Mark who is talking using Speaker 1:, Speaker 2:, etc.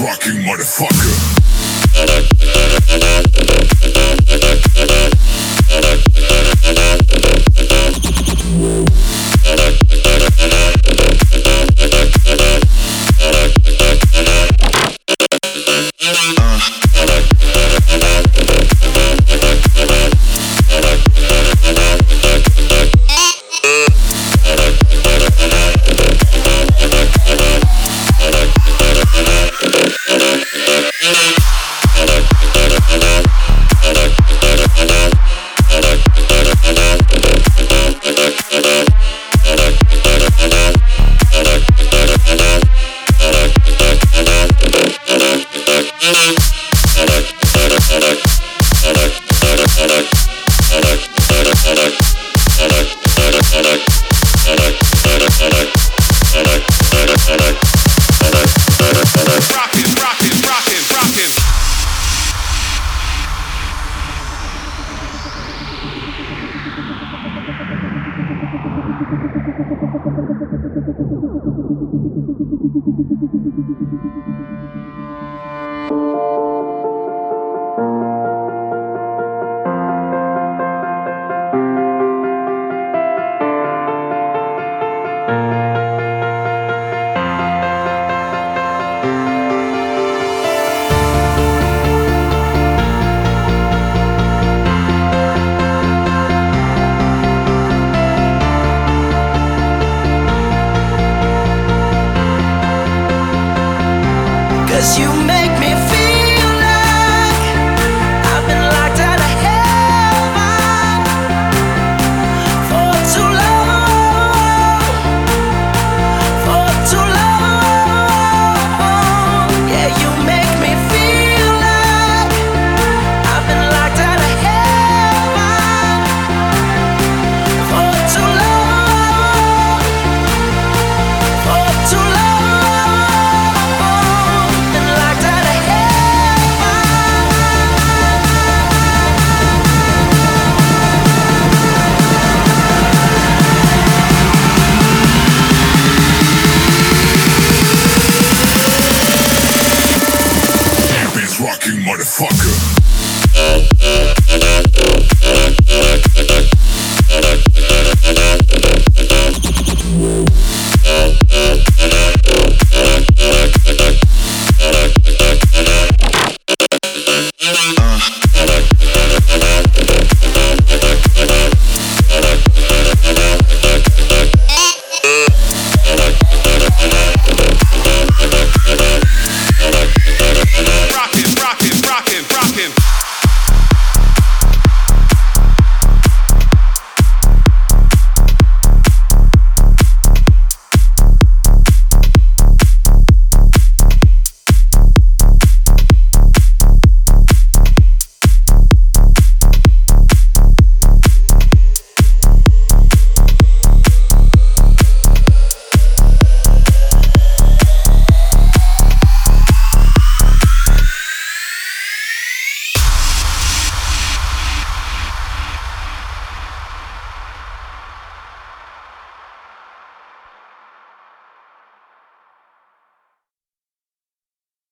Speaker 1: Rocking, motherfucker.
Speaker 2: Cause you